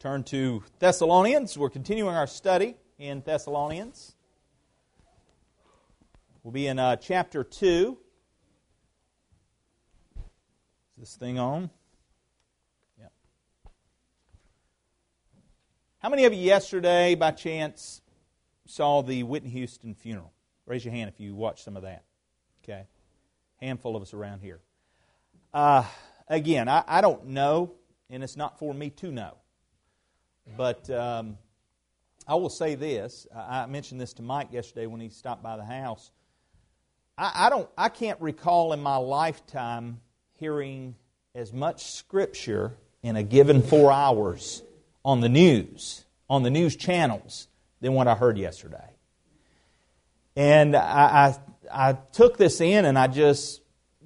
Turn to Thessalonians. We're continuing our study in Thessalonians. We'll be in uh, chapter 2. Is this thing on? Yeah. How many of you yesterday, by chance, saw the Whitney Houston funeral? Raise your hand if you watched some of that. Okay. Handful of us around here. Uh, again, I, I don't know, and it's not for me to know. But um, I will say this. I mentioned this to Mike yesterday when he stopped by the house. I, I, don't. I can't recall in my lifetime hearing as much scripture in a given four hours on the news, on the news channels, than what I heard yesterday. And I, I, I took this in, and I just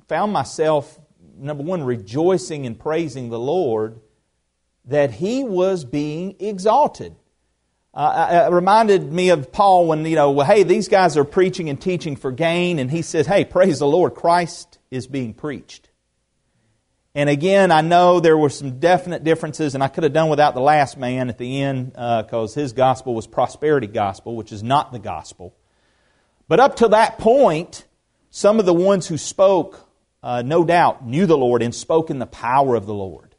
found myself number one rejoicing and praising the Lord that he was being exalted. Uh, it reminded me of Paul when, you know, well, hey, these guys are preaching and teaching for gain, and he says, hey, praise the Lord, Christ is being preached. And again, I know there were some definite differences, and I could have done without the last man at the end because uh, his gospel was prosperity gospel, which is not the gospel. But up to that point, some of the ones who spoke, uh, no doubt, knew the Lord and spoke in the power of the Lord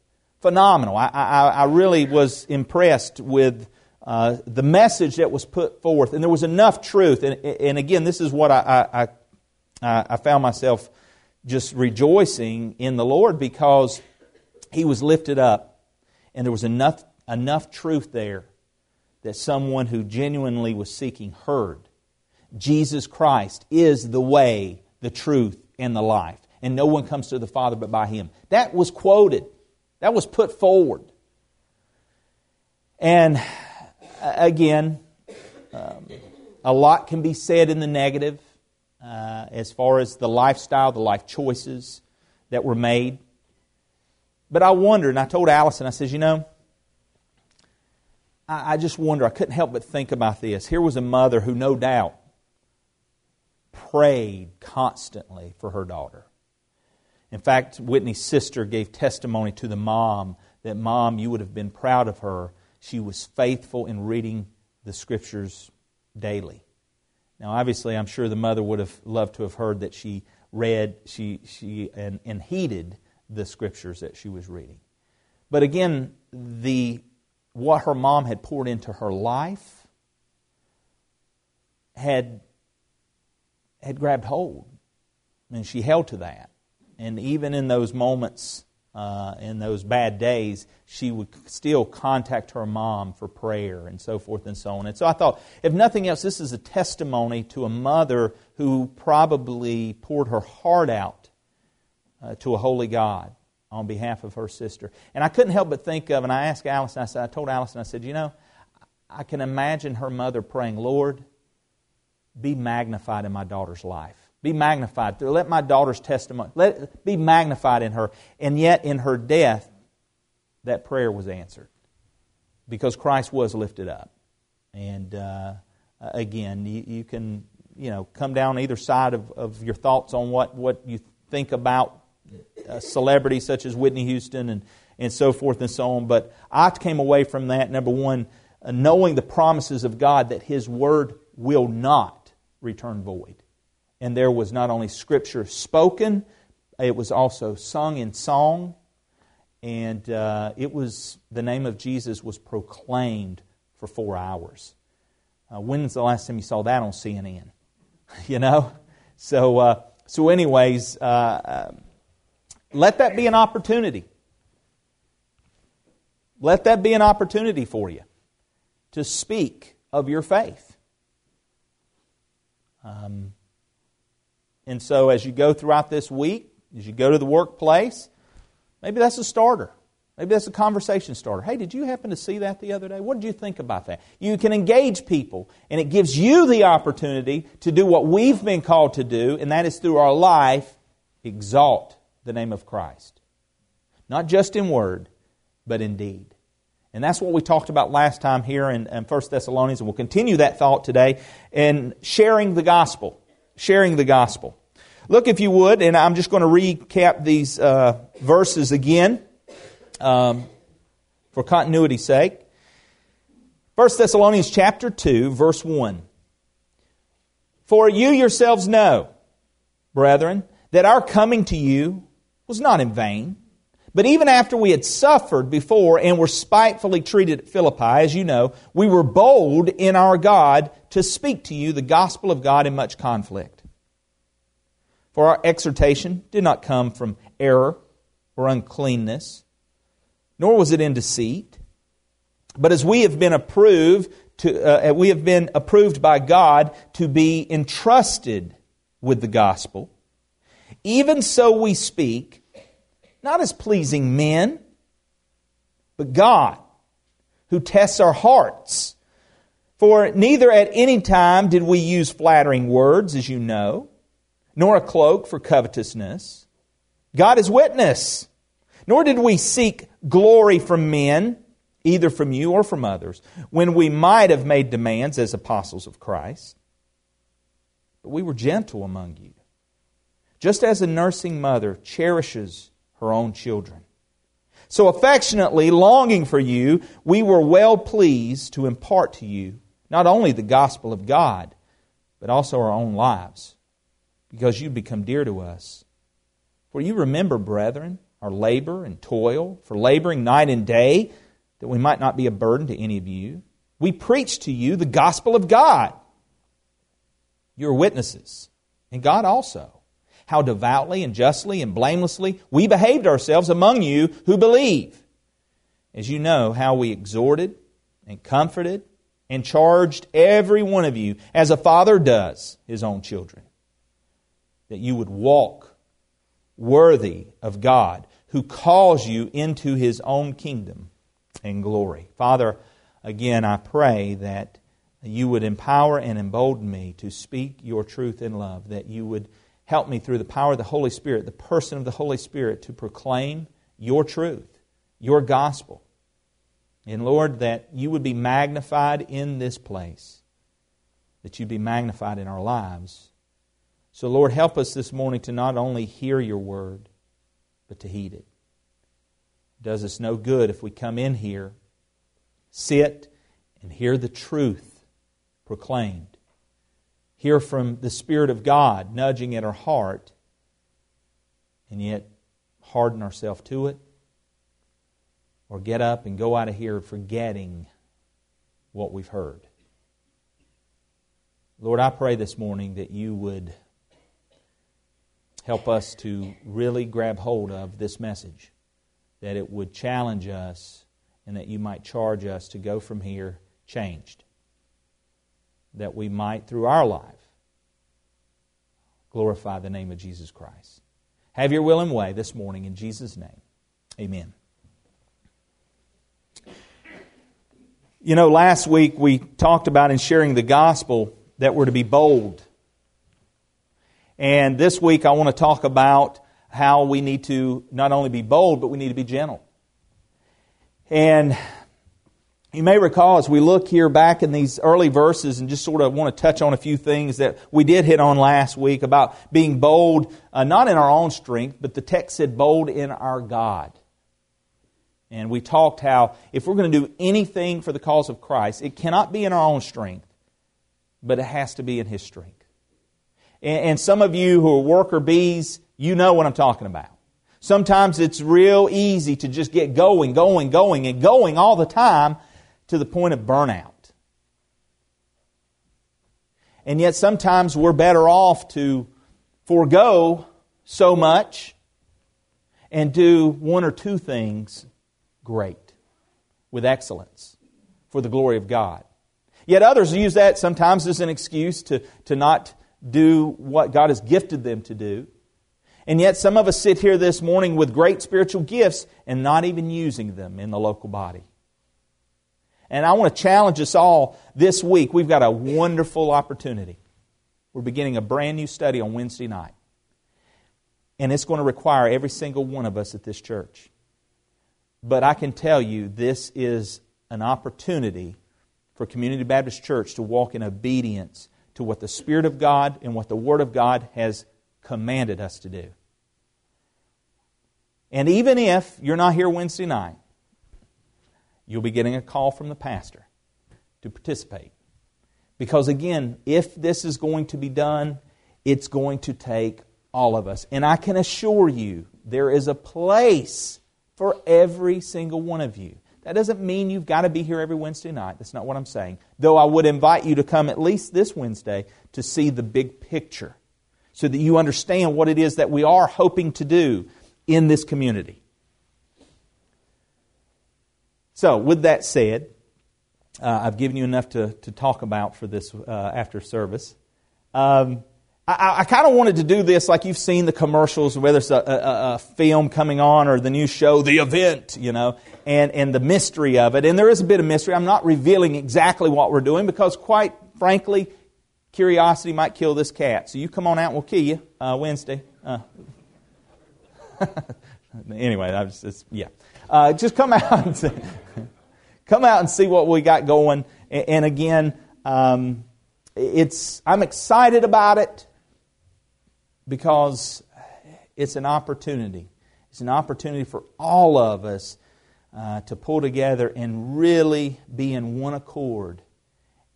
phenomenal. I, I, I really was impressed with uh, the message that was put forth, and there was enough truth. And, and again, this is what I, I, I found myself just rejoicing in the Lord because He was lifted up, and there was enough enough truth there that someone who genuinely was seeking heard. Jesus Christ is the way, the truth, and the life. And no one comes to the Father but by Him. That was quoted. That was put forward. And again, um, a lot can be said in the negative uh, as far as the lifestyle, the life choices that were made. But I wondered, and I told Allison, I said, you know, I, I just wonder, I couldn't help but think about this. Here was a mother who, no doubt, prayed constantly for her daughter. In fact, Whitney's sister gave testimony to the mom that, Mom, you would have been proud of her. She was faithful in reading the scriptures daily. Now, obviously, I'm sure the mother would have loved to have heard that she read she, she, and, and heeded the scriptures that she was reading. But again, the, what her mom had poured into her life had, had grabbed hold. And she held to that. And even in those moments, uh, in those bad days, she would still contact her mom for prayer and so forth and so on. And so I thought, if nothing else, this is a testimony to a mother who probably poured her heart out uh, to a holy God on behalf of her sister. And I couldn't help but think of, and I asked Allison, I said, I told Allison, I said, you know, I can imagine her mother praying, Lord, be magnified in my daughter's life. Be magnified. Let my daughter's testimony let be magnified in her. And yet, in her death, that prayer was answered because Christ was lifted up. And uh, again, you, you, can you know come down either side of, of your thoughts on what, what you think about celebrities such as Whitney Houston and, and so forth and so on. But I came away from that, number one, uh, knowing the promises of God that His Word will not return void and there was not only scripture spoken, it was also sung in song, and uh, it was the name of Jesus was proclaimed for four hours. Uh, when's the last time you saw that on CNN? you know, so uh, so anyways, uh, uh, let that be an opportunity. Let that be an opportunity for you to speak of your faith. Um, and so, as you go throughout this week, as you go to the workplace, maybe that's a starter. Maybe that's a conversation starter. Hey, did you happen to see that the other day? What did you think about that? You can engage people, and it gives you the opportunity to do what we've been called to do, and that is through our life, exalt the name of Christ. Not just in word, but in deed. And that's what we talked about last time here in, in 1 Thessalonians, and we'll continue that thought today in sharing the gospel sharing the gospel. Look, if you would, and I'm just going to recap these uh, verses again um, for continuity's sake. 1 Thessalonians chapter 2, verse 1. For you yourselves know, brethren, that our coming to you was not in vain. But even after we had suffered before and were spitefully treated at Philippi, as you know, we were bold in our God to speak to you the gospel of God in much conflict. For our exhortation did not come from error or uncleanness, nor was it in deceit. But as we have been approved to, uh, we have been approved by God to be entrusted with the gospel, even so we speak, not as pleasing men, but God, who tests our hearts. For neither at any time did we use flattering words, as you know, nor a cloak for covetousness. God is witness. Nor did we seek glory from men, either from you or from others, when we might have made demands as apostles of Christ. But we were gentle among you, just as a nursing mother cherishes her own children. So affectionately longing for you, we were well pleased to impart to you not only the gospel of God, but also our own lives, because you become dear to us. For you remember, brethren, our labor and toil, for laboring night and day, that we might not be a burden to any of you. We preach to you the gospel of God. You're witnesses, and God also, how devoutly and justly and blamelessly we behaved ourselves among you who believe. As you know, how we exhorted and comforted and charged every one of you, as a father does his own children, that you would walk worthy of God who calls you into his own kingdom and glory. Father, again, I pray that you would empower and embolden me to speak your truth in love, that you would help me through the power of the Holy Spirit, the person of the Holy Spirit, to proclaim your truth, your gospel. And Lord, that you would be magnified in this place, that you be magnified in our lives. So, Lord, help us this morning to not only hear your word, but to heed it. It does us no good if we come in here, sit, and hear the truth proclaimed, hear from the Spirit of God nudging at our heart, and yet harden ourselves to it, or get up and go out of here forgetting what we've heard. Lord, I pray this morning that you would help us to really grab hold of this message, that it would challenge us, and that you might charge us to go from here changed. That we might, through our life, glorify the name of Jesus Christ. Have your will and way this morning in Jesus' name. Amen. You know, last week we talked about in sharing the gospel that we're to be bold and this week I want to talk about how we need to not only be bold, but we need to be gentle. And you may recall as we look here back in these early verses and just sort of want to touch on a few things that we did hit on last week about being bold, uh, not in our own strength, but the text said bold in our God. And we talked how if we're going to do anything for the cause of Christ, it cannot be in our own strength, but it has to be in His strength. And some of you who are worker bees, you know what I'm talking about. Sometimes it's real easy to just get going, going, going, and going all the time to the point of burnout. And yet sometimes we're better off to forego so much and do one or two things great with excellence for the glory of God. Yet others use that sometimes as an excuse to, to not do what God has gifted them to do. And yet, some of us sit here this morning with great spiritual gifts and not even using them in the local body. And I want to challenge us all this week. We've got a wonderful opportunity. We're beginning a brand new study on Wednesday night. And it's going to require every single one of us at this church. But I can tell you, this is an opportunity for Community Baptist Church to walk in obedience to what the Spirit of God and what the Word of God has commanded us to do. And even if you're not here Wednesday night, you'll be getting a call from the pastor to participate. Because again, if this is going to be done, it's going to take all of us. And I can assure you, there is a place for every single one of you. That doesn't mean you've got to be here every Wednesday night. That's not what I'm saying. Though I would invite you to come at least this Wednesday to see the big picture so that you understand what it is that we are hoping to do in this community. So, with that said, uh, I've given you enough to, to talk about for this uh, after service. Um, I, I kind of wanted to do this like you've seen the commercials, whether it's a, a, a, film coming on or the new show, The Event, you know, and, and the mystery of it. And there is a bit of mystery. I'm not revealing exactly what we're doing because, quite frankly, curiosity might kill this cat. So you come on out and we'll kill you uh, Wednesday. Uh. anyway, I was just, yeah. Uh, just come out and see, come out and see what we got going. And, again, um, it's I'm excited about it because it's an opportunity. It's an opportunity for all of us uh, to pull together and really be in one accord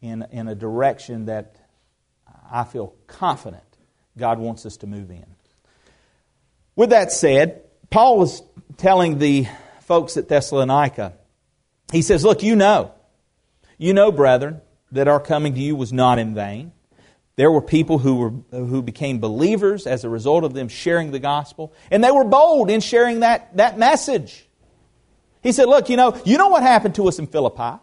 in, in a direction that I feel confident God wants us to move in. With that said, Paul was telling the folks at Thessalonica, he says, Look, you know, you know, brethren, that our coming to you was not in vain. There were people who, were, who became believers as a result of them sharing the gospel, and they were bold in sharing that, that message. He said, Look, you know, you know what happened to us in Philippi?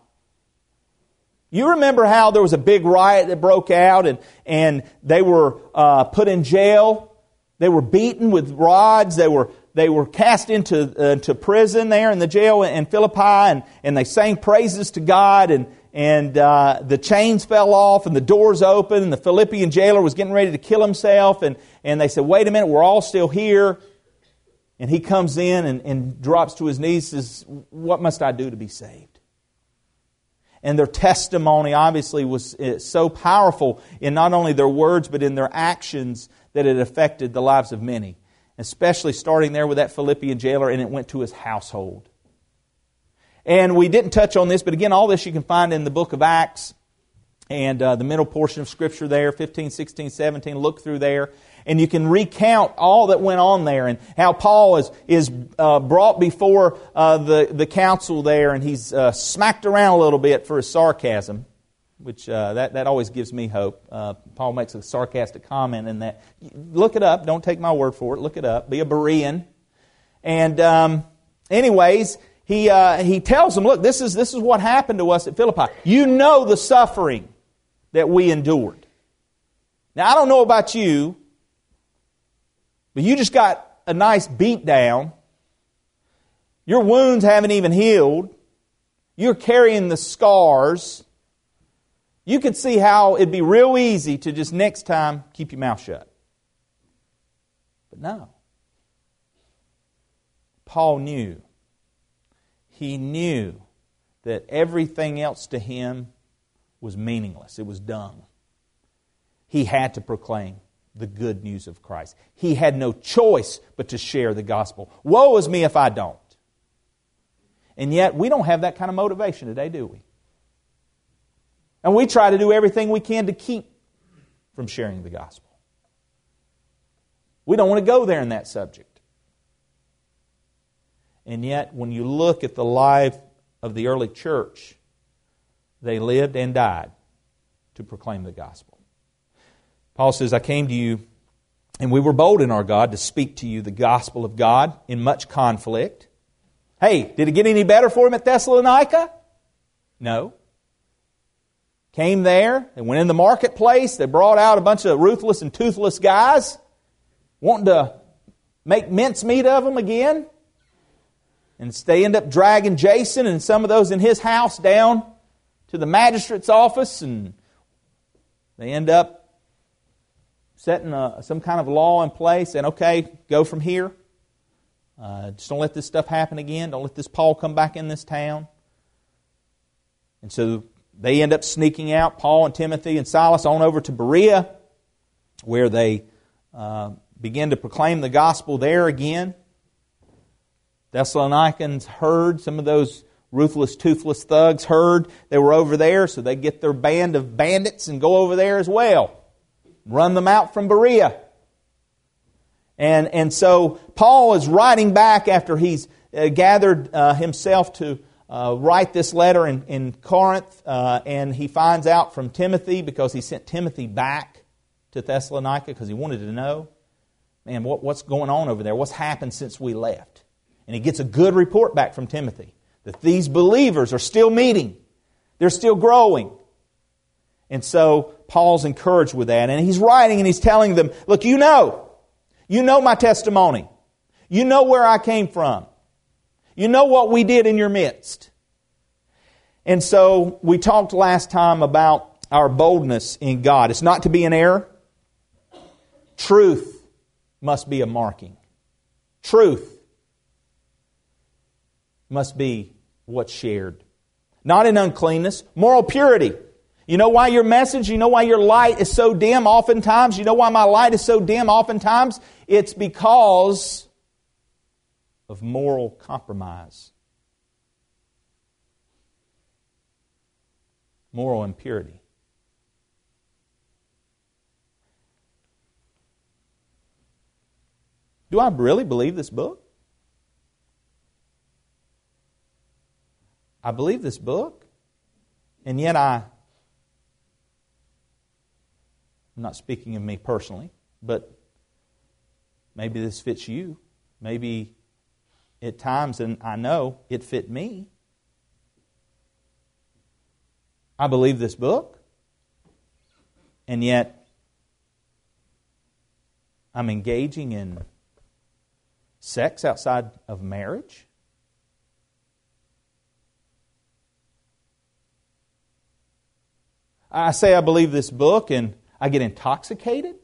You remember how there was a big riot that broke out and, and they were uh, put in jail. They were beaten with rods. They were, they were cast into, uh, into prison there in the jail in Philippi and, and they sang praises to God and, and uh, the chains fell off and the doors opened and the Philippian jailer was getting ready to kill himself and, and they said, wait a minute, we're all still here. And he comes in and, and drops to his knees and says, what must I do to be saved? And their testimony obviously was eh, so powerful in not only their words but in their actions that it affected the lives of many. Especially starting there with that Philippian jailer and it went to his household. And we didn't touch on this, but again, all this you can find in the book of Acts and uh, the middle portion of Scripture there, 15, 16, 17. Look through there. And you can recount all that went on there and how Paul is, is uh, brought before uh, the, the council there and he's uh, smacked around a little bit for his sarcasm, which uh, that, that always gives me hope. Uh, Paul makes a sarcastic comment in that. Look it up. Don't take my word for it. Look it up. Be a Berean. And, um, anyways, he, uh, he tells them, look, this is, this is what happened to us at Philippi. You know the suffering that we endured. Now, I don't know about you, but you just got a nice beat down. Your wounds haven't even healed. You're carrying the scars. You could see how it'd be real easy to just next time keep your mouth shut. But no. Paul knew he knew that everything else to him was meaningless, it was dung. He had to proclaim the good news of Christ. He had no choice but to share the gospel. Woe is me if I don't. And yet, we don't have that kind of motivation today, do we? And we try to do everything we can to keep from sharing the gospel. We don't want to go there in that subject. And yet, when you look at the life of the early church, they lived and died to proclaim the gospel. Paul says, I came to you, and we were bold in our God to speak to you the gospel of God in much conflict. Hey, did it get any better for him at Thessalonica? No. Came there, they went in the marketplace, they brought out a bunch of ruthless and toothless guys, wanting to make mincemeat of them again. And they end up dragging Jason and some of those in his house down to the magistrate's office, and they end up setting a, some kind of law in place and, okay, go from here. Uh, just don't let this stuff happen again. Don't let this Paul come back in this town. And so they end up sneaking out, Paul and Timothy and Silas, on over to Berea, where they uh, begin to proclaim the gospel there again. Thessalonians heard some of those ruthless, toothless thugs heard they were over there, so they get their band of bandits and go over there as well. Run them out from Berea. And, and so Paul is writing back after he's uh, gathered uh, himself to uh, write this letter in, in Corinth, uh, and he finds out from Timothy because he sent Timothy back to Thessalonica because he wanted to know, man, what, what's going on over there? What's happened since we left? And he gets a good report back from Timothy that these believers are still meeting, they're still growing. And so Paul's encouraged with that. And he's writing and he's telling them, look, you know, you know my testimony. You know where I came from. You know what we did in your midst. And so we talked last time about our boldness in God. It's not to be an error. Truth must be a marking. Truth must be what's shared. Not in uncleanness, moral purity. You know why your message, you know why your light is so dim oftentimes? You know why my light is so dim oftentimes? It's because of moral compromise, moral impurity. Do I really believe this book? I believe this book, and yet I, I'm not speaking of me personally, but maybe this fits you. Maybe at times, and I know it fit me. I believe this book, and yet I'm engaging in sex outside of marriage. I say I believe this book and I get intoxicated.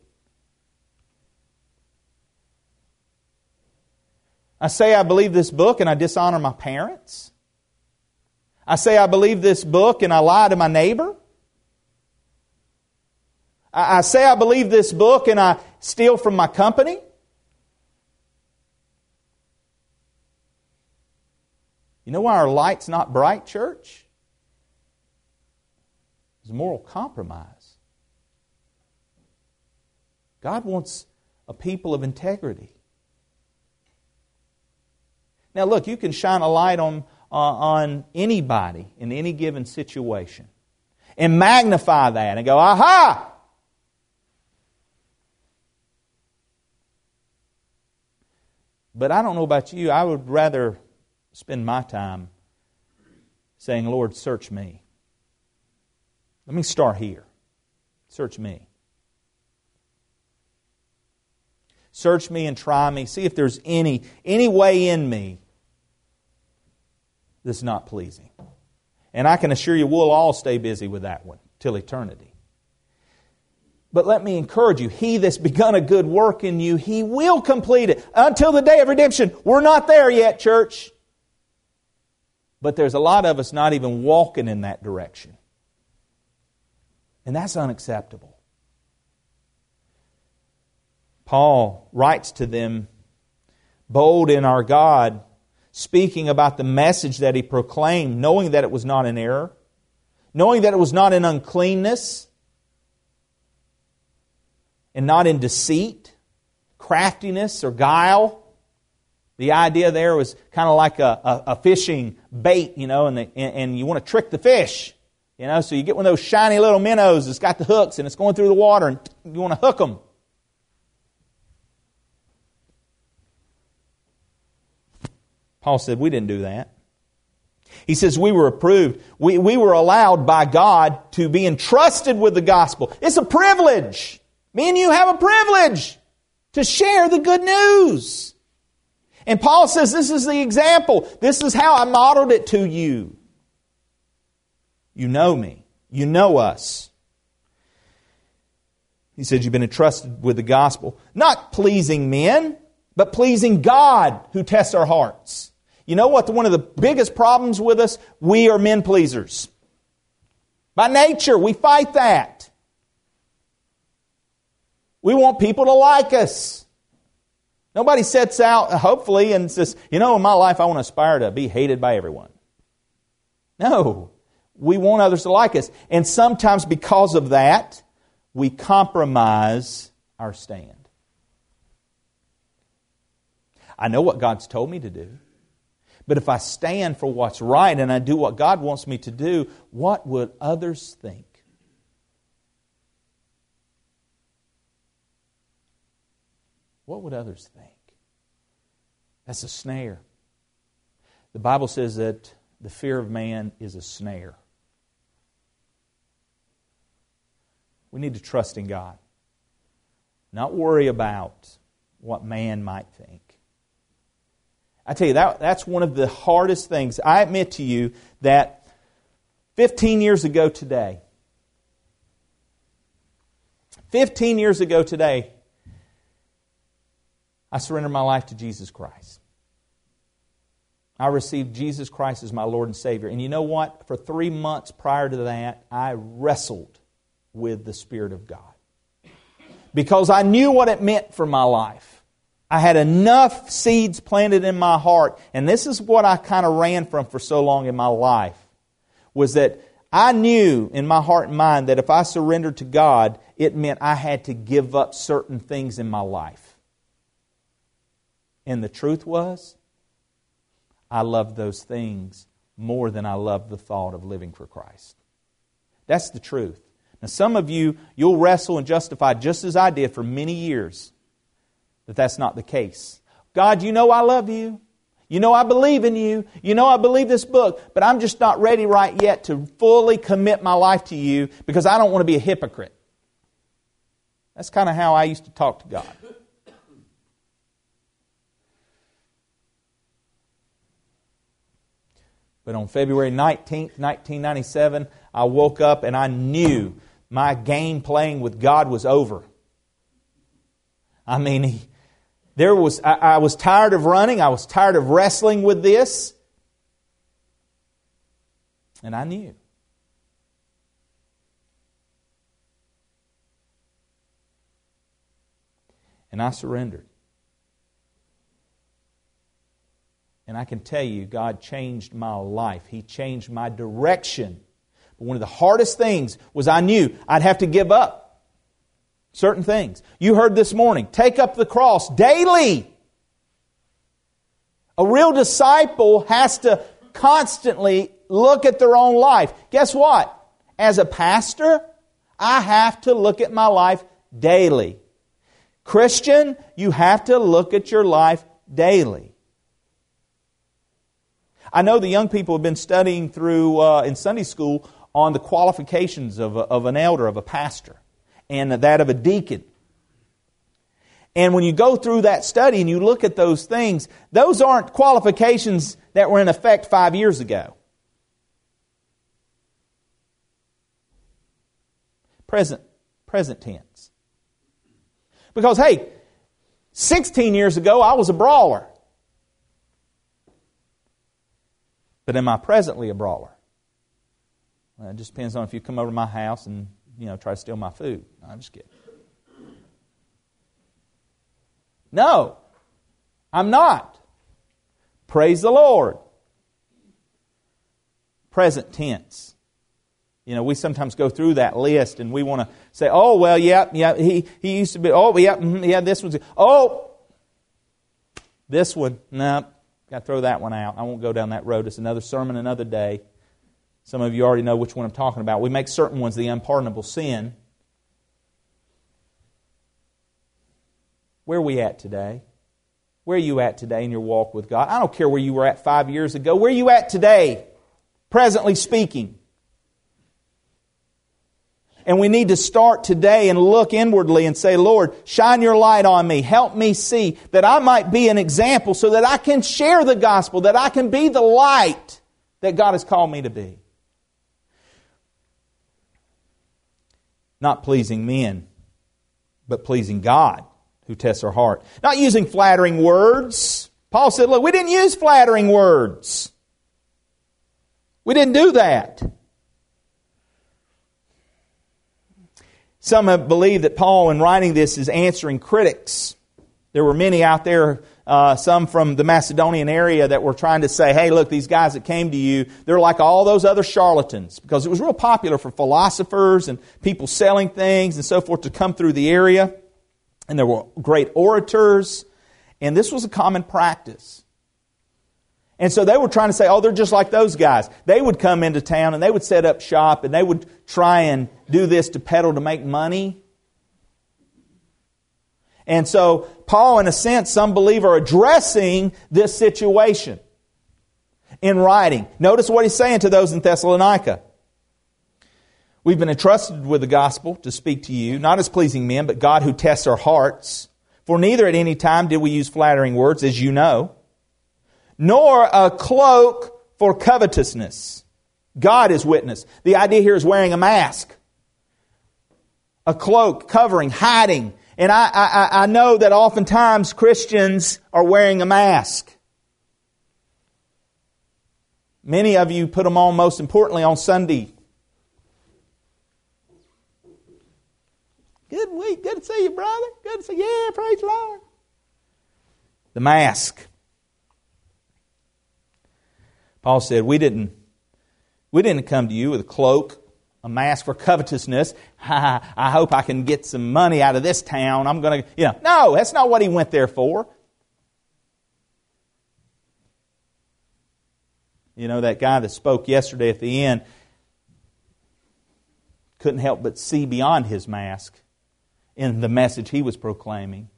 I say I believe this book and I dishonor my parents. I say I believe this book and I lie to my neighbor. I say I believe this book and I steal from my company. You know why our light's not bright, church? It's moral compromise. God wants a people of integrity. Now, look, you can shine a light on, uh, on anybody in any given situation and magnify that and go, aha! But I don't know about you, I would rather spend my time saying, Lord, search me. Let me start here. Search me. Search me and try me. See if there's any, any way in me that's not pleasing. And I can assure you we'll all stay busy with that one till eternity. But let me encourage you, he that's begun a good work in you, he will complete it until the day of redemption. We're not there yet, church. But there's a lot of us not even walking in that direction. And that's unacceptable. Paul writes to them, bold in our God, speaking about the message that he proclaimed, knowing that it was not in error, knowing that it was not in uncleanness, and not in deceit, craftiness, or guile. The idea there was kind of like a, a, a fishing bait, you know, and, the, and, and you want to trick the fish. You know, so you get one of those shiny little minnows that's got the hooks and it's going through the water and you want to hook them. Paul said, We didn't do that. He says, We were approved. We, we were allowed by God to be entrusted with the gospel. It's a privilege. Me and you have a privilege to share the good news. And Paul says, This is the example. This is how I modeled it to you. You know me. You know us. He said, You've been entrusted with the gospel. Not pleasing men, but pleasing God who tests our hearts. You know what? One of the biggest problems with us, we are men pleasers. By nature, we fight that. We want people to like us. Nobody sets out, hopefully, and says, you know, in my life I want to aspire to be hated by everyone. No. We want others to like us. And sometimes because of that, we compromise our stand. I know what God's told me to do. But if I stand for what's right and I do what God wants me to do, what would others think? What would others think? That's a snare. The Bible says that the fear of man is a snare. We need to trust in God, not worry about what man might think. I tell you, that, that's one of the hardest things. I admit to you that 15 years ago today, 15 years ago today, I surrendered my life to Jesus Christ. I received Jesus Christ as my Lord and Savior. And you know what? For three months prior to that, I wrestled with the Spirit of God. Because I knew what it meant for my life. I had enough seeds planted in my heart. And this is what I kind of ran from for so long in my life. Was that I knew in my heart and mind that if I surrendered to God, it meant I had to give up certain things in my life. And the truth was, I loved those things more than I loved the thought of living for Christ. That's the truth. Now, some of you, you'll wrestle and justify just as I did for many years that that's not the case. God, you know I love you. You know I believe in you. You know I believe this book, but I'm just not ready right yet to fully commit my life to you because I don't want to be a hypocrite. That's kind of how I used to talk to God. But on February 19th, 1997, I woke up and I knew my game playing with God was over. I mean, he, there was, I, I was tired of running, I was tired of wrestling with this. And I knew. And I surrendered. And I can tell you, God changed my life. He changed my direction. But one of the hardest things was I knew I'd have to give up certain things. You heard this morning take up the cross daily. A real disciple has to constantly look at their own life. Guess what? As a pastor, I have to look at my life daily. Christian, you have to look at your life daily. I know the young people have been studying through uh, in Sunday school on the qualifications of, a, of an elder, of a pastor, and that of a deacon. And when you go through that study and you look at those things, those aren't qualifications that were in effect five years ago. Present, present tense. Because, hey, 16 years ago, I was a brawler. But am I presently a brawler? Well, it just depends on if you come over to my house and you know try to steal my food. No, I'm just kidding. No, I'm not. Praise the Lord. Present tense. You know, we sometimes go through that list and we want to say, oh, well, yeah, yeah, he, he used to be, oh, yeah, mm-hmm, yeah, this one's, oh, this one, no, Got to throw that one out. I won't go down that road. It's another sermon, another day. Some of you already know which one I'm talking about. We make certain ones the unpardonable sin. Where are we at today? Where are you at today in your walk with God? I don't care where you were at five years ago. Where are you at today, presently speaking? And we need to start today and look inwardly and say, Lord, shine your light on me. Help me see that I might be an example so that I can share the gospel, that I can be the light that God has called me to be. Not pleasing men, but pleasing God who tests our heart. Not using flattering words. Paul said, look, we didn't use flattering words. We didn't do that. Some have believed that Paul, in writing this, is answering critics. There were many out there uh, some from the Macedonian area that were trying to say, hey, look, these guys that came to you, they're like all those other charlatans. Because it was real popular for philosophers and people selling things and so forth to come through the area. And there were great orators. And this was a common practice. And so they were trying to say, oh, they're just like those guys. They would come into town and they would set up shop and they would try and do this to peddle to make money. And so, Paul, in a sense, some believe are addressing this situation in writing. Notice what he's saying to those in Thessalonica. We've been entrusted with the gospel to speak to you, not as pleasing men, but God who tests our hearts. For neither at any time did we use flattering words, as you know, nor a cloak for covetousness. God is witness. The idea here is wearing a mask, a cloak, covering, hiding, and I, I, I know that oftentimes Christians are wearing a mask. Many of you put them on, most importantly, on Sunday. Good week. Good to see you, brother. Good to see you. Yeah, praise the Lord. The mask. Paul said, We didn't, we didn't come to you with a cloak a mask for covetousness. I hope I can get some money out of this town. I'm going to, you know. No, that's not what he went there for. You know, that guy that spoke yesterday at the end couldn't help but see beyond his mask in the message he was proclaiming.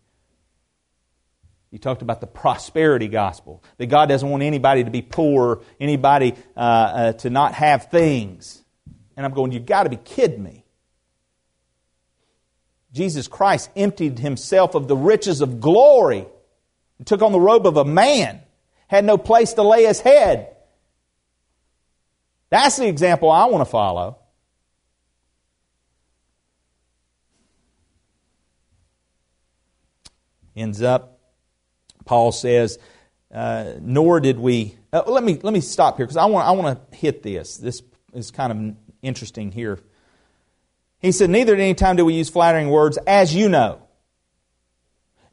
He talked about the prosperity gospel, that God doesn't want anybody to be poor, anybody uh, uh, to not have things. And I'm going, You've got to be kidding me. Jesus Christ emptied himself of the riches of glory and took on the robe of a man, had no place to lay his head. That's the example I want to follow. Ends up, Paul says, uh, nor did we. Uh, let me let me stop here because I want I want to hit this. This is kind of interesting here. He said, Neither at any time do we use flattering words, as you know,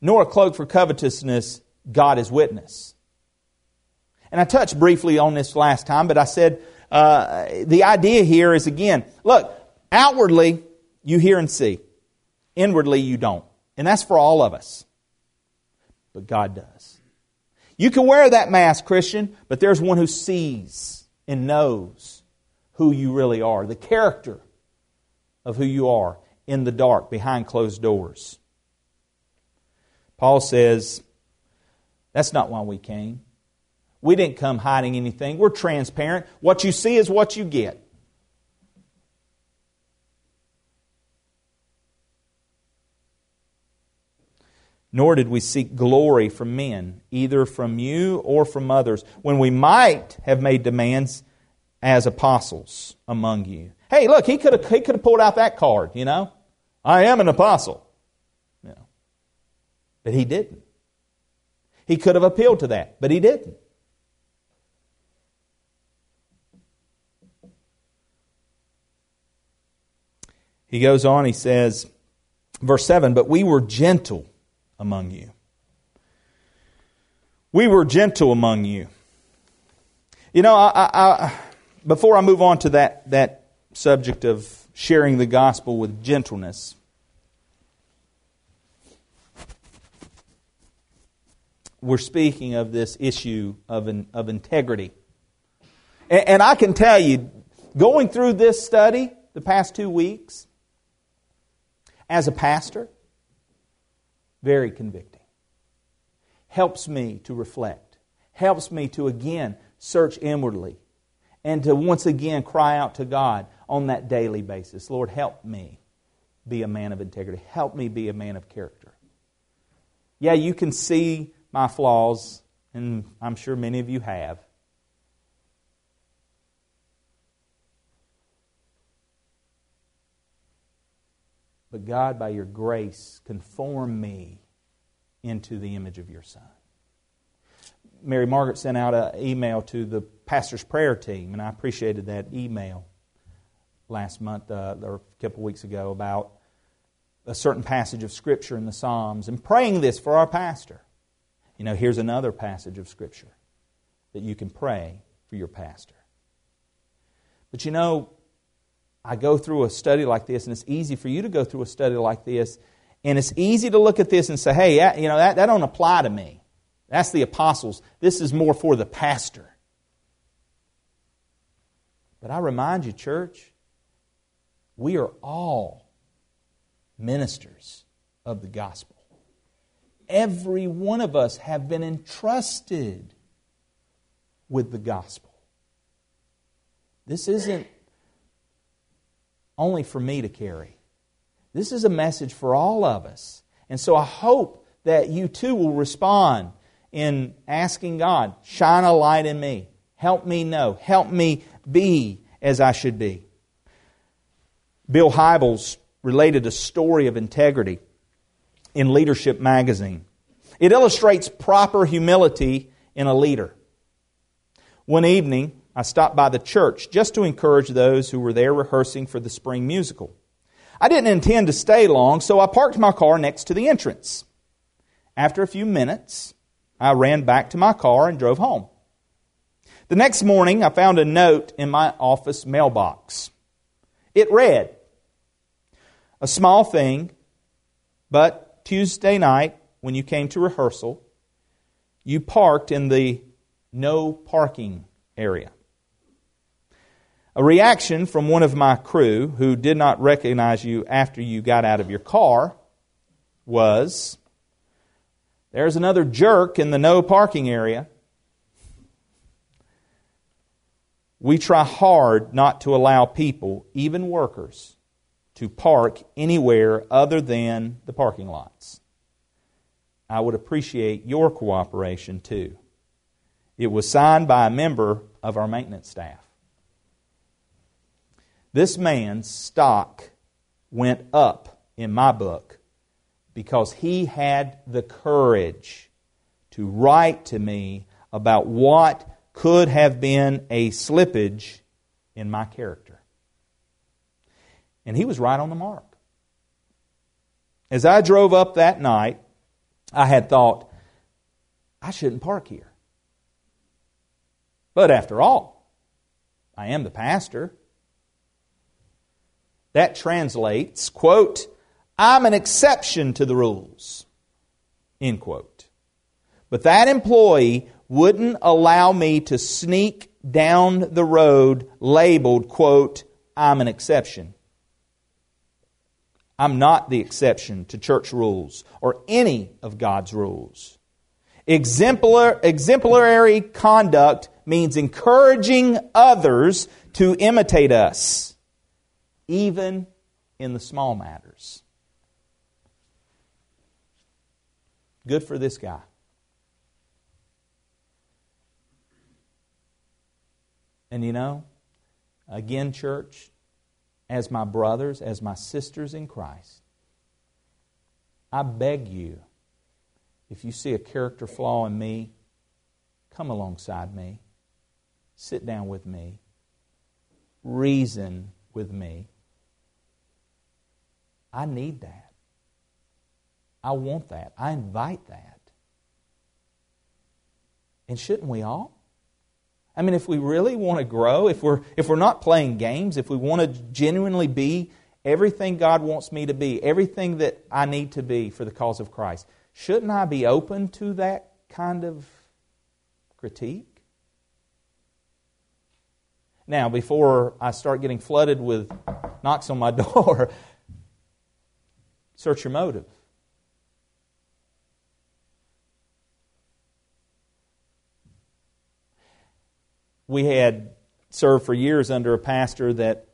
nor a cloak for covetousness, God is witness. And I touched briefly on this last time, but I said uh, the idea here is again, look, outwardly you hear and see, inwardly you don't. And that's for all of us. But God does. You can wear that mask, Christian, but there's one who sees and knows who you really are, the character of who you are in the dark, behind closed doors. Paul says, that's not why we came. We didn't come hiding anything. We're transparent. What you see is what you get. Nor did we seek glory from men, either from you or from others, when we might have made demands as apostles among you. Hey, look, he could have he could have pulled out that card, you know. I am an apostle. You know. But he didn't. He could have appealed to that, but he didn't. He goes on, he says, verse 7 But we were gentle among you. We were gentle among you. You know, I, I, before I move on to that, that subject of sharing the gospel with gentleness, we're speaking of this issue of, of integrity. And, and I can tell you, going through this study the past two weeks, as a pastor, very convicting. Helps me to reflect, helps me to again search inwardly and to once again cry out to God on that daily basis Lord, help me be a man of integrity. Help me be a man of character. Yeah, you can see my flaws, and I'm sure many of you have. But God, by your grace, conform me into the image of your Son. Mary Margaret sent out an email to the pastor's prayer team, and I appreciated that email last month uh, or a couple weeks ago about a certain passage of Scripture in the Psalms and praying this for our pastor. You know, here's another passage of Scripture that you can pray for your pastor. But you know, I go through a study like this, and it's easy for you to go through a study like this, and it's easy to look at this and say, hey, you know, that, that don't apply to me. That's the apostles. This is more for the pastor. But I remind you, church, we are all ministers of the gospel. Every one of us have been entrusted with the gospel. This isn't only for me to carry. This is a message for all of us. And so I hope that you too will respond in asking God, shine a light in me. Help me know. Help me be as I should be. Bill Hybels related a story of integrity in Leadership magazine. It illustrates proper humility in a leader. One evening, I stopped by the church just to encourage those who were there rehearsing for the spring musical. I didn't intend to stay long, so I parked my car next to the entrance. After a few minutes, I ran back to my car and drove home. The next morning, I found a note in my office mailbox. It read, A small thing, but Tuesday night, when you came to rehearsal, you parked in the no parking area. A reaction from one of my crew who did not recognize you after you got out of your car was there's another jerk in the no parking area. We try hard not to allow people, even workers, to park anywhere other than the parking lots. I would appreciate your cooperation too. It was signed by a member of our maintenance staff. This man's stock went up in my book because he had the courage to write to me about what could have been a slippage in my character. And he was right on the mark. As I drove up that night, I had thought, I shouldn't park here. But after all, I am the pastor. That translates, quote, I'm an exception to the rules, end quote. But that employee wouldn't allow me to sneak down the road labeled, quote, I'm an exception. I'm not the exception to church rules or any of God's rules. Exemplar, exemplary conduct means encouraging others to imitate us, even in the small matters. Good for this guy. And you know, again, church, as my brothers, as my sisters in Christ, I beg you, if you see a character flaw in me, come alongside me, sit down with me, reason with me. I need that. I want that. I invite that. And shouldn't we all? I mean, if we really want to grow, if we're, if we're not playing games, if we want to genuinely be everything God wants me to be, everything that I need to be for the cause of Christ, shouldn't I be open to that kind of critique? Now, before I start getting flooded with knocks on my door, search your motive. We had served for years under a pastor that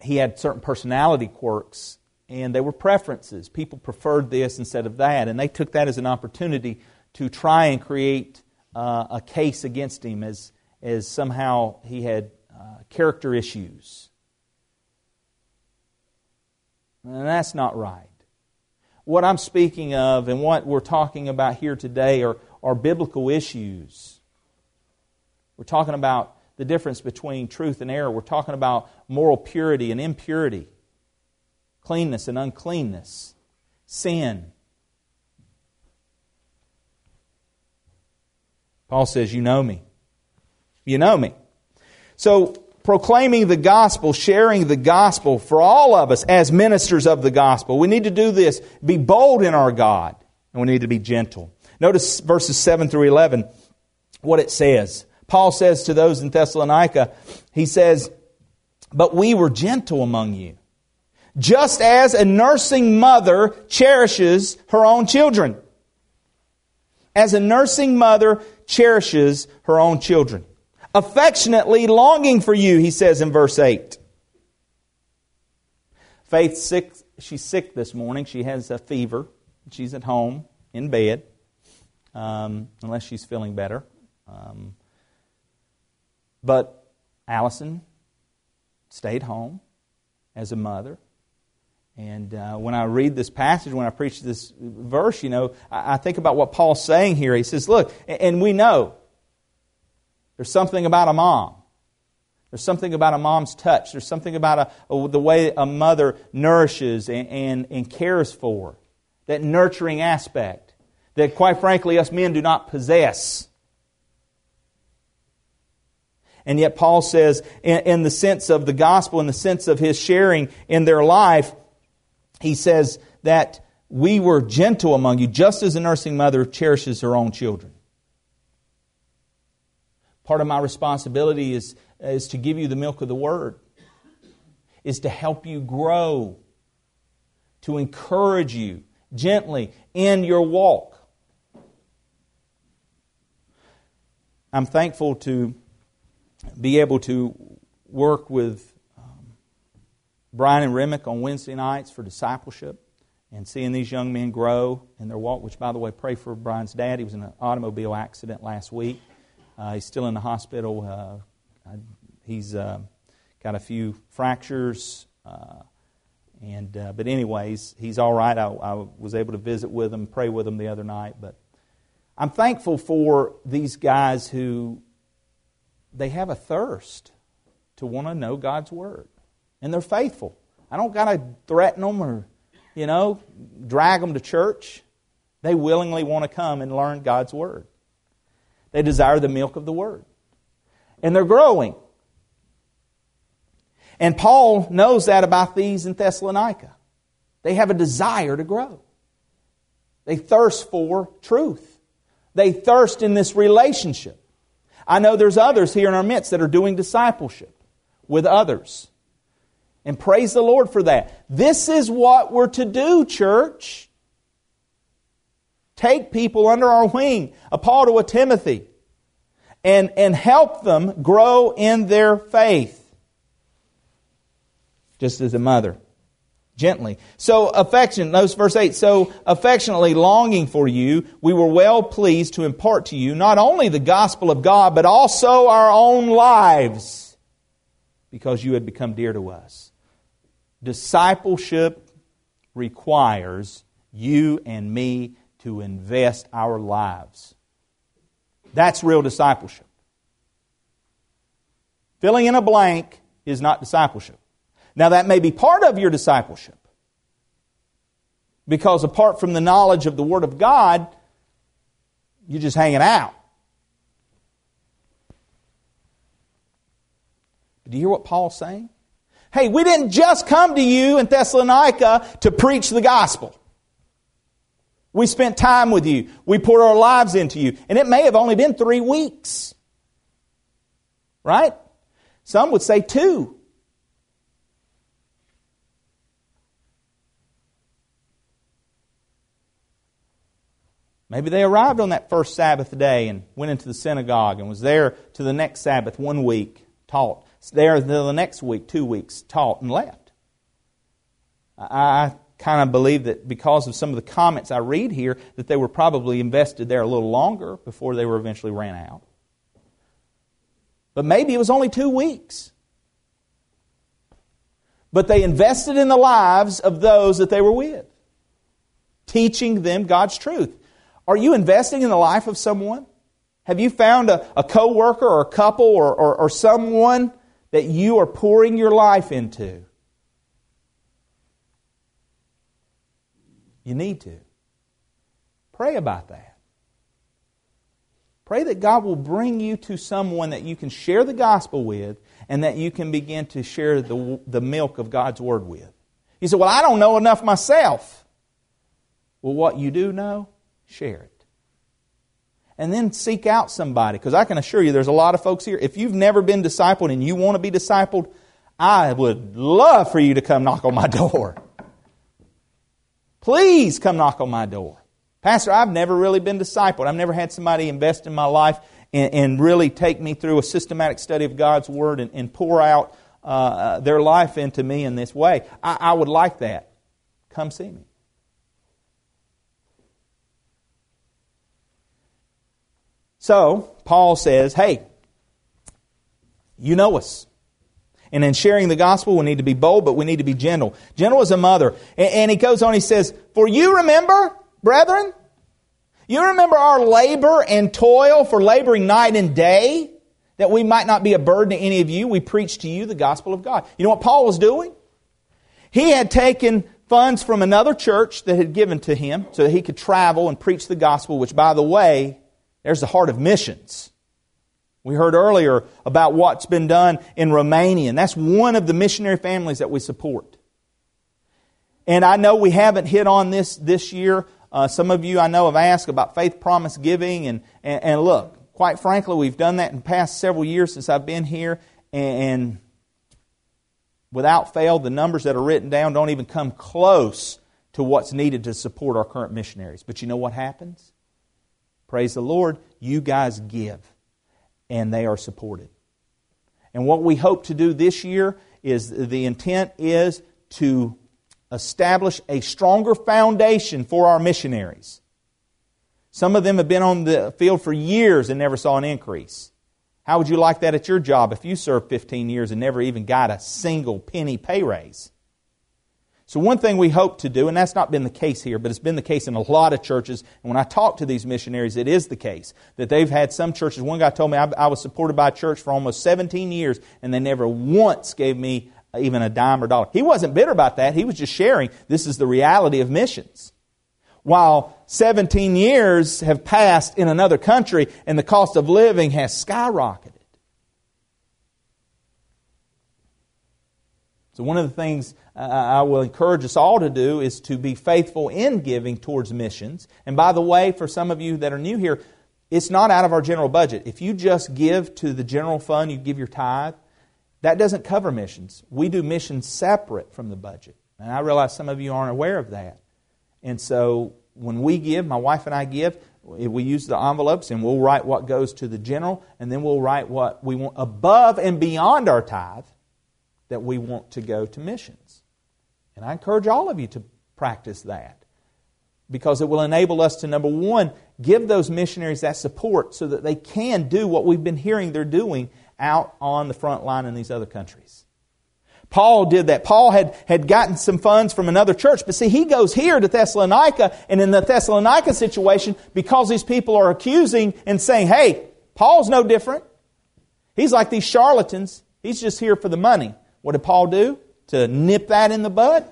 he had certain personality quirks and they were preferences. People preferred this instead of that, and they took that as an opportunity to try and create uh, a case against him as, as somehow he had uh, character issues. And that's not right. What I'm speaking of and what we're talking about here today are, are biblical issues. We're talking about the difference between truth and error. We're talking about moral purity and impurity, cleanness and uncleanness, sin. Paul says, You know me. You know me. So, proclaiming the gospel, sharing the gospel for all of us as ministers of the gospel, we need to do this. Be bold in our God, and we need to be gentle. Notice verses 7 through 11, what it says. Paul says to those in Thessalonica, he says, But we were gentle among you, just as a nursing mother cherishes her own children. As a nursing mother cherishes her own children. Affectionately longing for you, he says in verse 8. Faith sick, she's sick this morning. She has a fever. She's at home in bed, um, unless she's feeling better. Um, but Allison stayed home as a mother. And uh, when I read this passage, when I preach this verse, you know, I, I think about what Paul's saying here. He says, Look, and we know there's something about a mom. There's something about a mom's touch. There's something about a, a, the way a mother nourishes and, and, and cares for. That nurturing aspect that, quite frankly, us men do not possess. And yet, Paul says, in, in, the sense of the gospel, in the sense of his sharing in their life, he says that we were gentle among you, just as a nursing mother cherishes her own children. Part of my responsibility is, is to give you the milk of the word, is to help you grow, to encourage you gently in your walk. I'm thankful to be able to work with um, Brian and Remick on Wednesday nights for discipleship and seeing these young men grow in their walk, which, by the way, pray for Brian's dad. He was in an automobile accident last week. Uh, he's still in the hospital. Uh, he's uh, got a few fractures. Uh, and uh, But, anyways, he's all right. I, I was able to visit with him, pray with him the other night. But I'm thankful for these guys who they have a thirst to want to know God's Word. And they're faithful. I don't got to threaten them or, you know, drag them to church. They willingly want to come and learn God's Word. They desire the milk of the Word. And they're growing. And Paul knows that about these in Thessalonica. They have a desire to grow. They thirst for truth. They thirst in this relationship. I know there's others here in our midst that are doing discipleship with others. And praise the Lord for that. This is what we're to do, church. Take people under our wing, a Paul to a Timothy, and, and help them grow in their faith. Just as a mother gently. So affection, notice verse 8, so affectionately longing for you, we were well pleased to impart to you not only the gospel of God, but also our own lives, because you had become dear to us. Discipleship requires you and me to invest our lives. That's real discipleship. Filling in a blank is not discipleship. Now, that may be part of your discipleship. Because apart from the knowledge of the Word of God, you're just hanging out. Do you hear what Paul's saying? Hey, we didn't just come to you in Thessalonica to preach the gospel. We spent time with you. We poured our lives into you. And it may have only been three weeks. Right? Some would say two. Maybe they arrived on that first Sabbath day and went into the synagogue and was there to the next Sabbath one week, taught. There the next week, two weeks, taught and left. I kind of believe that because of some of the comments I read here, that they were probably invested there a little longer before they were eventually ran out. But maybe it was only two weeks. But they invested in the lives of those that they were with, teaching them God's truth. Are you investing in the life of someone? Have you found a, a coworker or a couple or, or, or someone that you are pouring your life into? You need to. Pray about that. Pray that God will bring you to someone that you can share the gospel with and that you can begin to share the, the milk of God's Word with. You say, Well, I don't know enough myself. Well, what you do know, share it. And then seek out somebody, because I can assure you there's a lot of folks here. If you've never been discipled and you want to be discipled, I would love for you to come knock on my door. Please come knock on my door. Pastor, I've never really been discipled. I've never had somebody invest in my life and, and really take me through a systematic study of God's Word and, and pour out uh, their life into me in this way. I, I would like that. Come see me. So, Paul says, hey, you know us. And in sharing the gospel, we need to be bold, but we need to be gentle. Gentle as a mother. And, he goes on, he says, For you remember, brethren, you remember our labor and toil for laboring night and day, that we might not be a burden to any of you. We preach to you the gospel of God. You know what Paul was doing? He had taken funds from another church that had given to him so that he could travel and preach the gospel, which, by the way, there's the heart of missions. We heard earlier about what's been done in Romania, and that's one of the missionary families that we support. And I know we haven't hit on this this year, uh, some of you I know have asked about faith promise giving, and, and, and, look, quite frankly, we've done that in the past several years since I've been here, and, and without fail, the numbers that are written down don't even come close to what's needed to support our current missionaries. But you know what happens? Praise the Lord, you guys give, and they are supported. And what we hope to do this year is the intent is to establish a stronger foundation for our missionaries. Some of them have been on the field for years and never saw an increase. How would you like that at your job if you served 15 years and never even got a single penny pay raise? So, one thing we hope to do, and that's not been the case here, but it's been the case in a lot of churches. And when I talk to these missionaries, it is the case that they've had some churches. One guy told me I, I was supported by a church for almost 17 years, and they never once gave me even a dime or dollar. He wasn't bitter about that. He was just sharing this is the reality of missions. While 17 years have passed in another country and the cost of living has skyrocketed. So, one of the things uh, I will encourage us all to do is to be faithful in giving towards missions. And by the way, for some of you that are new here, it's not out of our general budget. If you just give to the general fund, you give your tithe, that doesn't cover missions. We do missions separate from the budget. And I realize some of you aren't aware of that. And so when we give, my wife and I give, we use the envelopes and we'll write what goes to the general, and then we'll write what we want above and beyond our tithe that we want to go to missions. And I encourage all of you to practice that because it will enable us to, number one, give those missionaries that support so that they can do what we've been hearing they're doing out on the front line in these other countries. Paul did that. Paul had, had gotten some funds from another church, but see, he goes here to Thessalonica, and in the Thessalonica situation, because these people are accusing and saying, hey, Paul's no different. He's like these charlatans. He's just here for the money. What did Paul do to nip that in the bud?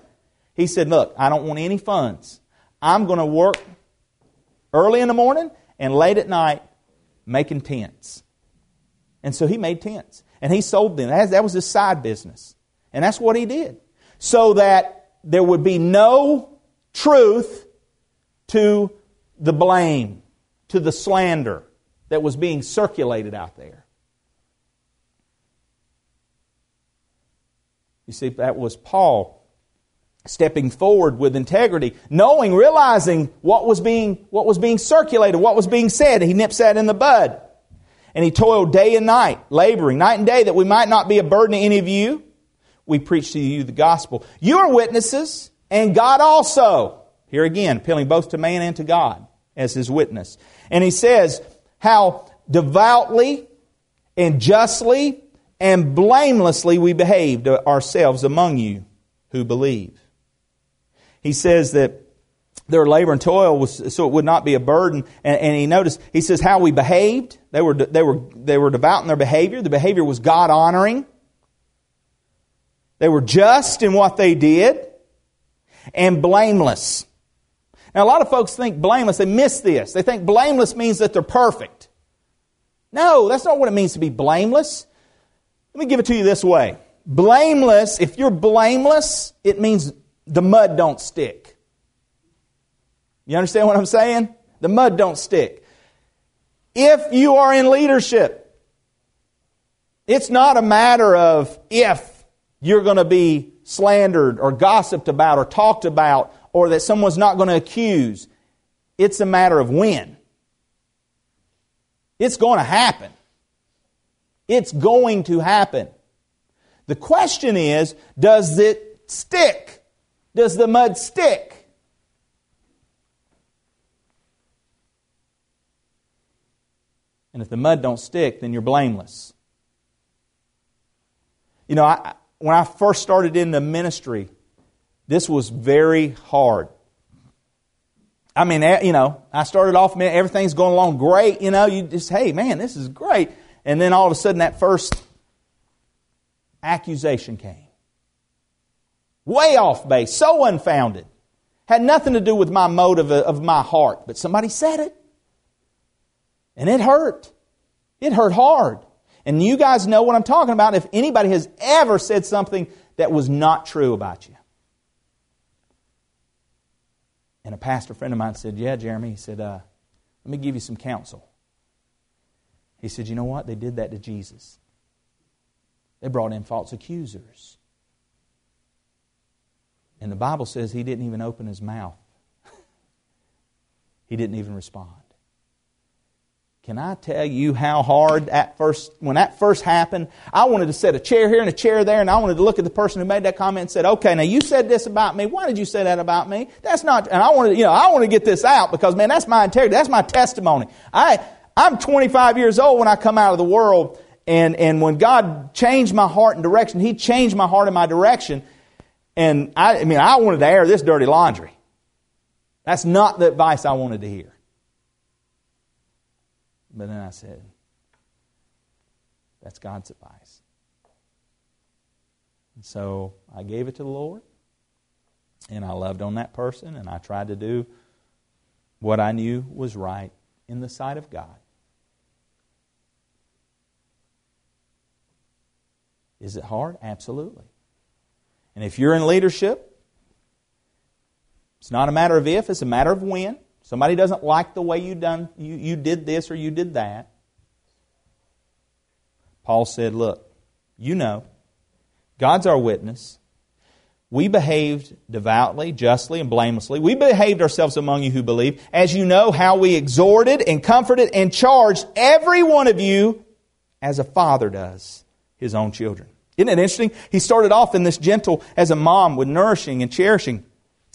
He said, look, I don't want any funds. I'm going to work early in the morning and late at night making tents. And so he made tents. And he sold them. That was his side business. And that's what he did. So that there would be no truth to the blame, to the slander that was being circulated out there. You see, that was Paul stepping forward with integrity, knowing, realizing what was being, what was being circulated, what was being said. He nips that in the bud. And he toiled day and night, laboring night and day, that we might not be a burden to any of you. We preach to you the gospel. You are witnesses, and God also. Here again, appealing both to man and to God as his witness. And he says, how devoutly and justly and blamelessly we behaved ourselves among you who believe. He says that their labor and toil was so it would not be a burden. And, and, he noticed, he says how we behaved. They were, they, were, they were devout in their behavior. The behavior was God honoring. They were just in what they did and blameless. Now, a lot of folks think blameless, they miss this. They think blameless means that they're perfect. No, that's not what it means to be blameless. Let me give it to you this way. Blameless, if you're blameless, it means the mud don't stick. You understand what I'm saying? The mud don't stick. If you are in leadership, it's not a matter of if you're going to be slandered or gossiped about or talked about or that someone's not going to accuse. It's a matter of when. It's going to happen. It's going to happen. The question is does it stick? Does the mud stick? And if the mud don't stick, then you're blameless. You know, I, when I first started in the ministry, this was very hard. I mean, eh, you know, I started off, man, everything's going along great. You know, you just, hey, man, this is great. And then all of a sudden, that first accusation came. Way off base, so unfounded. Had nothing to do with my motive of my heart, but somebody said it. And it hurt. It hurt hard. And you guys know what I'm talking about if anybody has ever said something that was not true about you. And a pastor friend of mine said, Yeah, Jeremy, he said, uh, let me give you some counsel. He said, You know what? They did that to Jesus. They brought in false accusers. And the Bible says he didn't even open his mouth, he didn't even respond. Can I tell you how hard that first, when that first happened, I wanted to set a chair here and a chair there, and I wanted to look at the person who made that comment and said, okay, now you said this about me. Why did you say that about me? That's not, and I wanted, you know, I want to get this out because, man, that's my integrity. That's my testimony. I, I'm 25 years old when I come out of the world, and, and when God changed my heart and direction, He changed my heart and my direction. And I, I mean, I wanted to air this dirty laundry. That's not the advice I wanted to hear. But then I said, that's God's advice. And so I gave it to the Lord, and I loved on that person, and I tried to do what I knew was right in the sight of God. Is it hard? Absolutely. And if you're in leadership, it's not a matter of if, it's a matter of when. Somebody doesn't like the way you done you, you did this or you did that. Paul said, Look, you know, God's our witness. We behaved devoutly, justly, and blamelessly. We behaved ourselves among you who believe, as you know how we exhorted and comforted and charged every one of you as a father does his own children. Isn't it interesting? He started off in this gentle as a mom with nourishing and cherishing.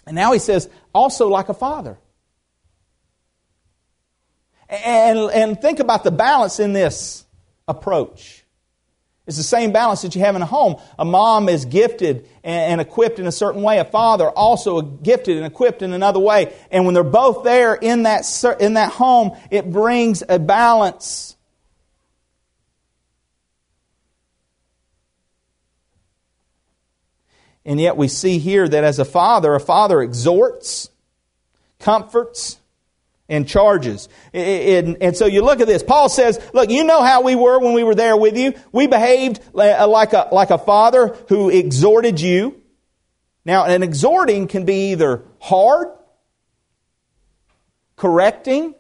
And now he says, also like a father. And, and think about the balance in this approach. It's the same balance that you have in a home. A mom is gifted and, equipped in a certain way. A father also gifted and equipped in another way. And when they're both there in that, in that home, it brings a balance. And yet we see here that as a father, a father exhorts, comforts, and charges. And, and, so you look at this. Paul says, look, you know how we were when we were there with you. We behaved uh, like a, like a father who exhorted you. Now, an exhorting can be either hard, correcting,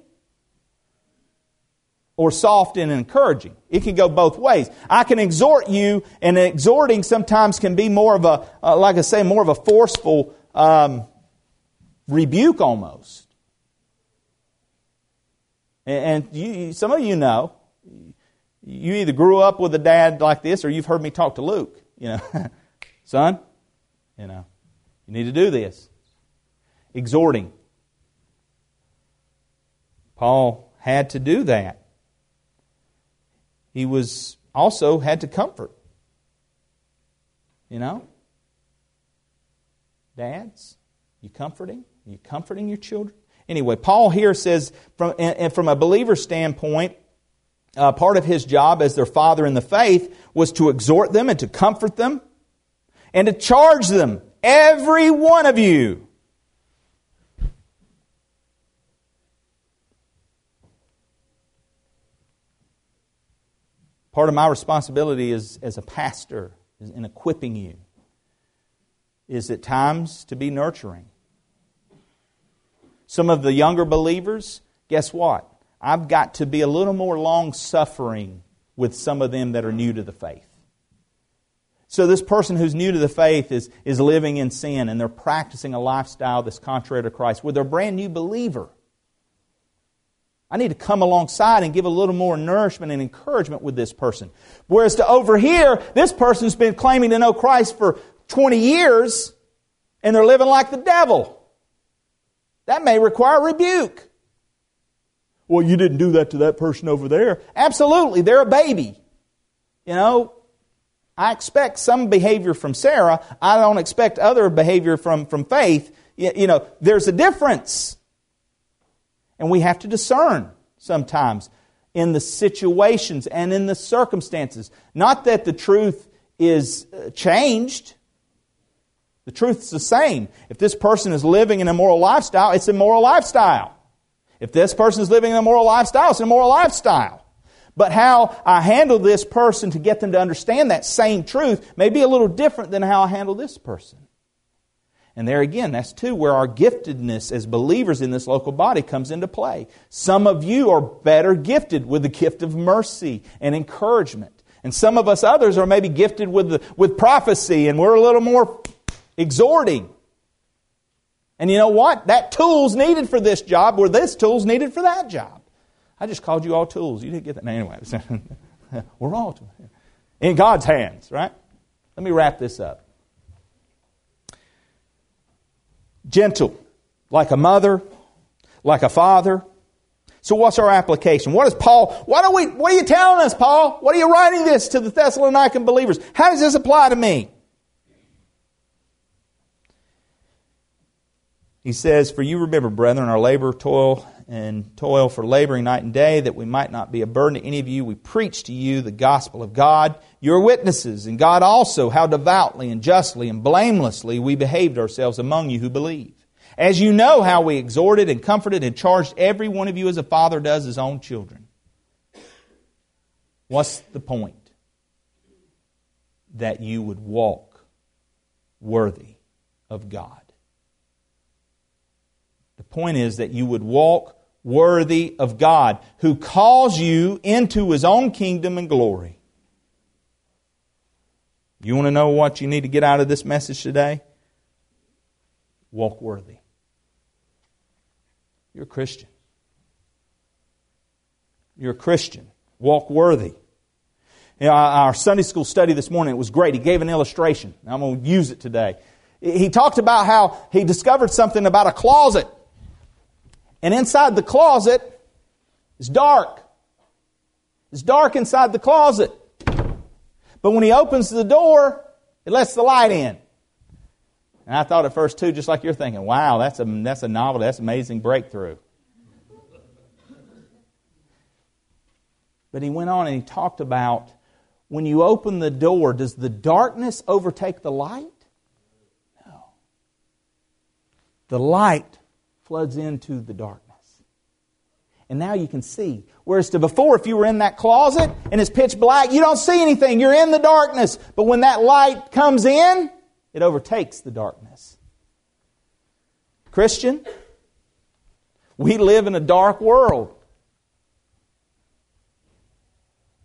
or soft and encouraging. It can go both ways. I can exhort you, and exhorting sometimes can be more of a, uh, like I say, more of a forceful um, rebuke almost. And you, some of you know, you either grew up with a dad like this or you've heard me talk to Luke. You know, son, you know, you need to do this. Exhorting. Paul had to do that. He was also had to comfort. You know? Dads, you comforting? You comforting your children? Anyway, Paul here says, from, and from a believer's standpoint, uh, part of his job as their father in the faith was to exhort them and to comfort them and to charge them, every one of you. Part of my responsibility is, as a pastor in equipping you is at times to be nurturing. Some of the younger believers, guess what? I've got to be a little more long suffering with some of them that are new to the faith. So, this person who's new to the faith is, is living in sin and they're practicing a lifestyle that's contrary to Christ. With a brand new believer, I need to come alongside and give a little more nourishment and encouragement with this person. Whereas to over here, this person's been claiming to know Christ for 20 years and they're living like the devil. That may require rebuke. Well, you didn't do that to that person over there. Absolutely, they're a baby. You know, I expect some behavior from Sarah. I don't expect other behavior from, from faith. You know, there's a difference. And we have to discern sometimes in the situations and in the circumstances. Not that the truth is uh, changed. The truth's the same. If this person is living an immoral lifestyle, it's immoral lifestyle. If this person is living an immoral lifestyle, it's an immoral lifestyle. But how I handle this person to get them to understand that same truth may be a little different than how I handle this person. And there again, that's too where our giftedness as believers in this local body comes into play. Some of you are better gifted with the gift of mercy and encouragement. And some of us others are maybe gifted with, the, with prophecy and we're a little more exhorting. And you know what? That tool's needed for this job where this tool's needed for that job. I just called you all tools. You didn't get that. anyway, we're all in God's hands, right? Let me wrap this up. Gentle, like a mother, like a father. So what's our application? What is Paul, what are we, what are you telling us, Paul? What are you writing this to the Thessalonican believers? How does this apply to me? He says, For you remember, brethren, our labor, toil, and toil for laboring night and day, that we might not be a burden to any of you. We preach to you the gospel of God. You're witnesses, and God also, how devoutly and justly and blamelessly we behaved ourselves among you who believe. As you know how we exhorted and comforted and charged every one of you as a father does his own children. What's the point? That you would walk worthy of God. The point is that you would walk worthy of God, who calls you into his own kingdom and glory. You want to know what you need to get out of this message today? Walk worthy. You're a Christian. You're a Christian. Walk worthy. You know, our Sunday school study this morning, it was great. He gave an illustration. I'm going to use it today. He talked about how he discovered something about a closet. And inside the closet is dark. It's dark inside the closet. But when he opens the door, it lets the light in. And I thought at first too, just like you're thinking, wow, that's a, that's a novel, that's an amazing breakthrough. But he went on and he talked about when you open the door, does the darkness overtake the light? No. The light floods into the darkness. And now you can see. Whereas to before, if you were in that closet and it's pitch black, you don't see anything. You're in the darkness. But when that light comes in, it overtakes the darkness. Christian, we live in a dark world.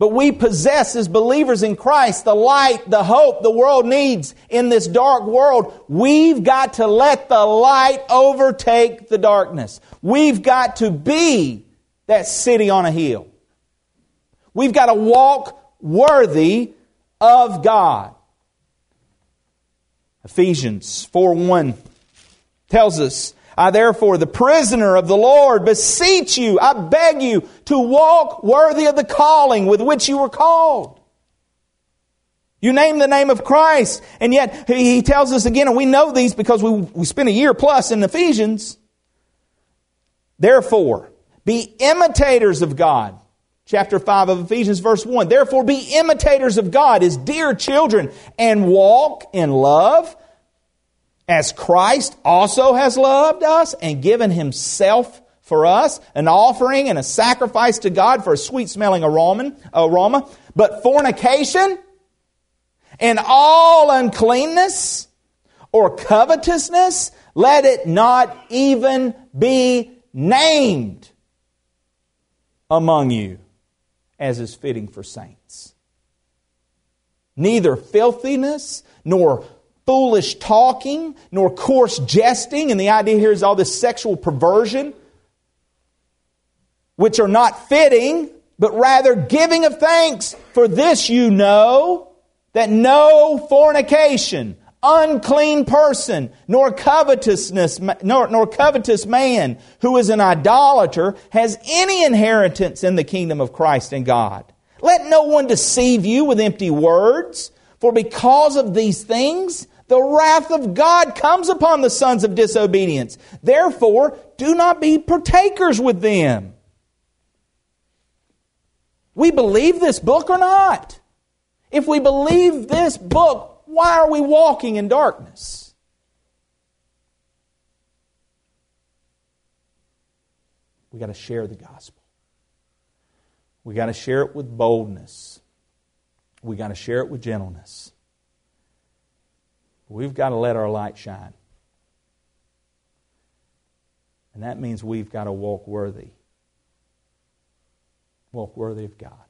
But we possess, as believers in Christ, the light, the hope the world needs in this dark world. We've got to let the light overtake the darkness. We've got to be that city on a hill. We've got to walk worthy of God. Ephesians 4 1 tells us I therefore, the prisoner of the Lord, beseech you, I beg you to walk worthy of the calling with which you were called. You name the name of Christ, and yet he tells us again, and we know these because we, we spent a year plus in Ephesians. Therefore, be imitators of God. Chapter 5 of Ephesians, verse 1. Therefore, be imitators of God as dear children, and walk in love as Christ also has loved us and given himself for us, an offering and a sacrifice to God for a sweet smelling aroma, but fornication and all uncleanness or covetousness, let it not even be named among you, as is fitting for saints. Neither filthiness, nor foolish talking, nor coarse jesting, and the idea here is all this sexual perversion, which are not fitting, but rather giving of thanks. For this you know that no fornication, unclean person, nor covetousness, nor, nor covetous man who is an idolater has any inheritance in the kingdom of Christ and God. Let no one deceive you with empty words, for because of these things, the wrath of God comes upon the sons of disobedience. Therefore, do not be partakers with them. We believe this book or not? If we believe this book, why are we walking in darkness? We got to share the gospel. We got to share it with boldness. We got to share it with gentleness. We've got to let our light shine. And that means we've got to walk worthy. Walk worthy of God.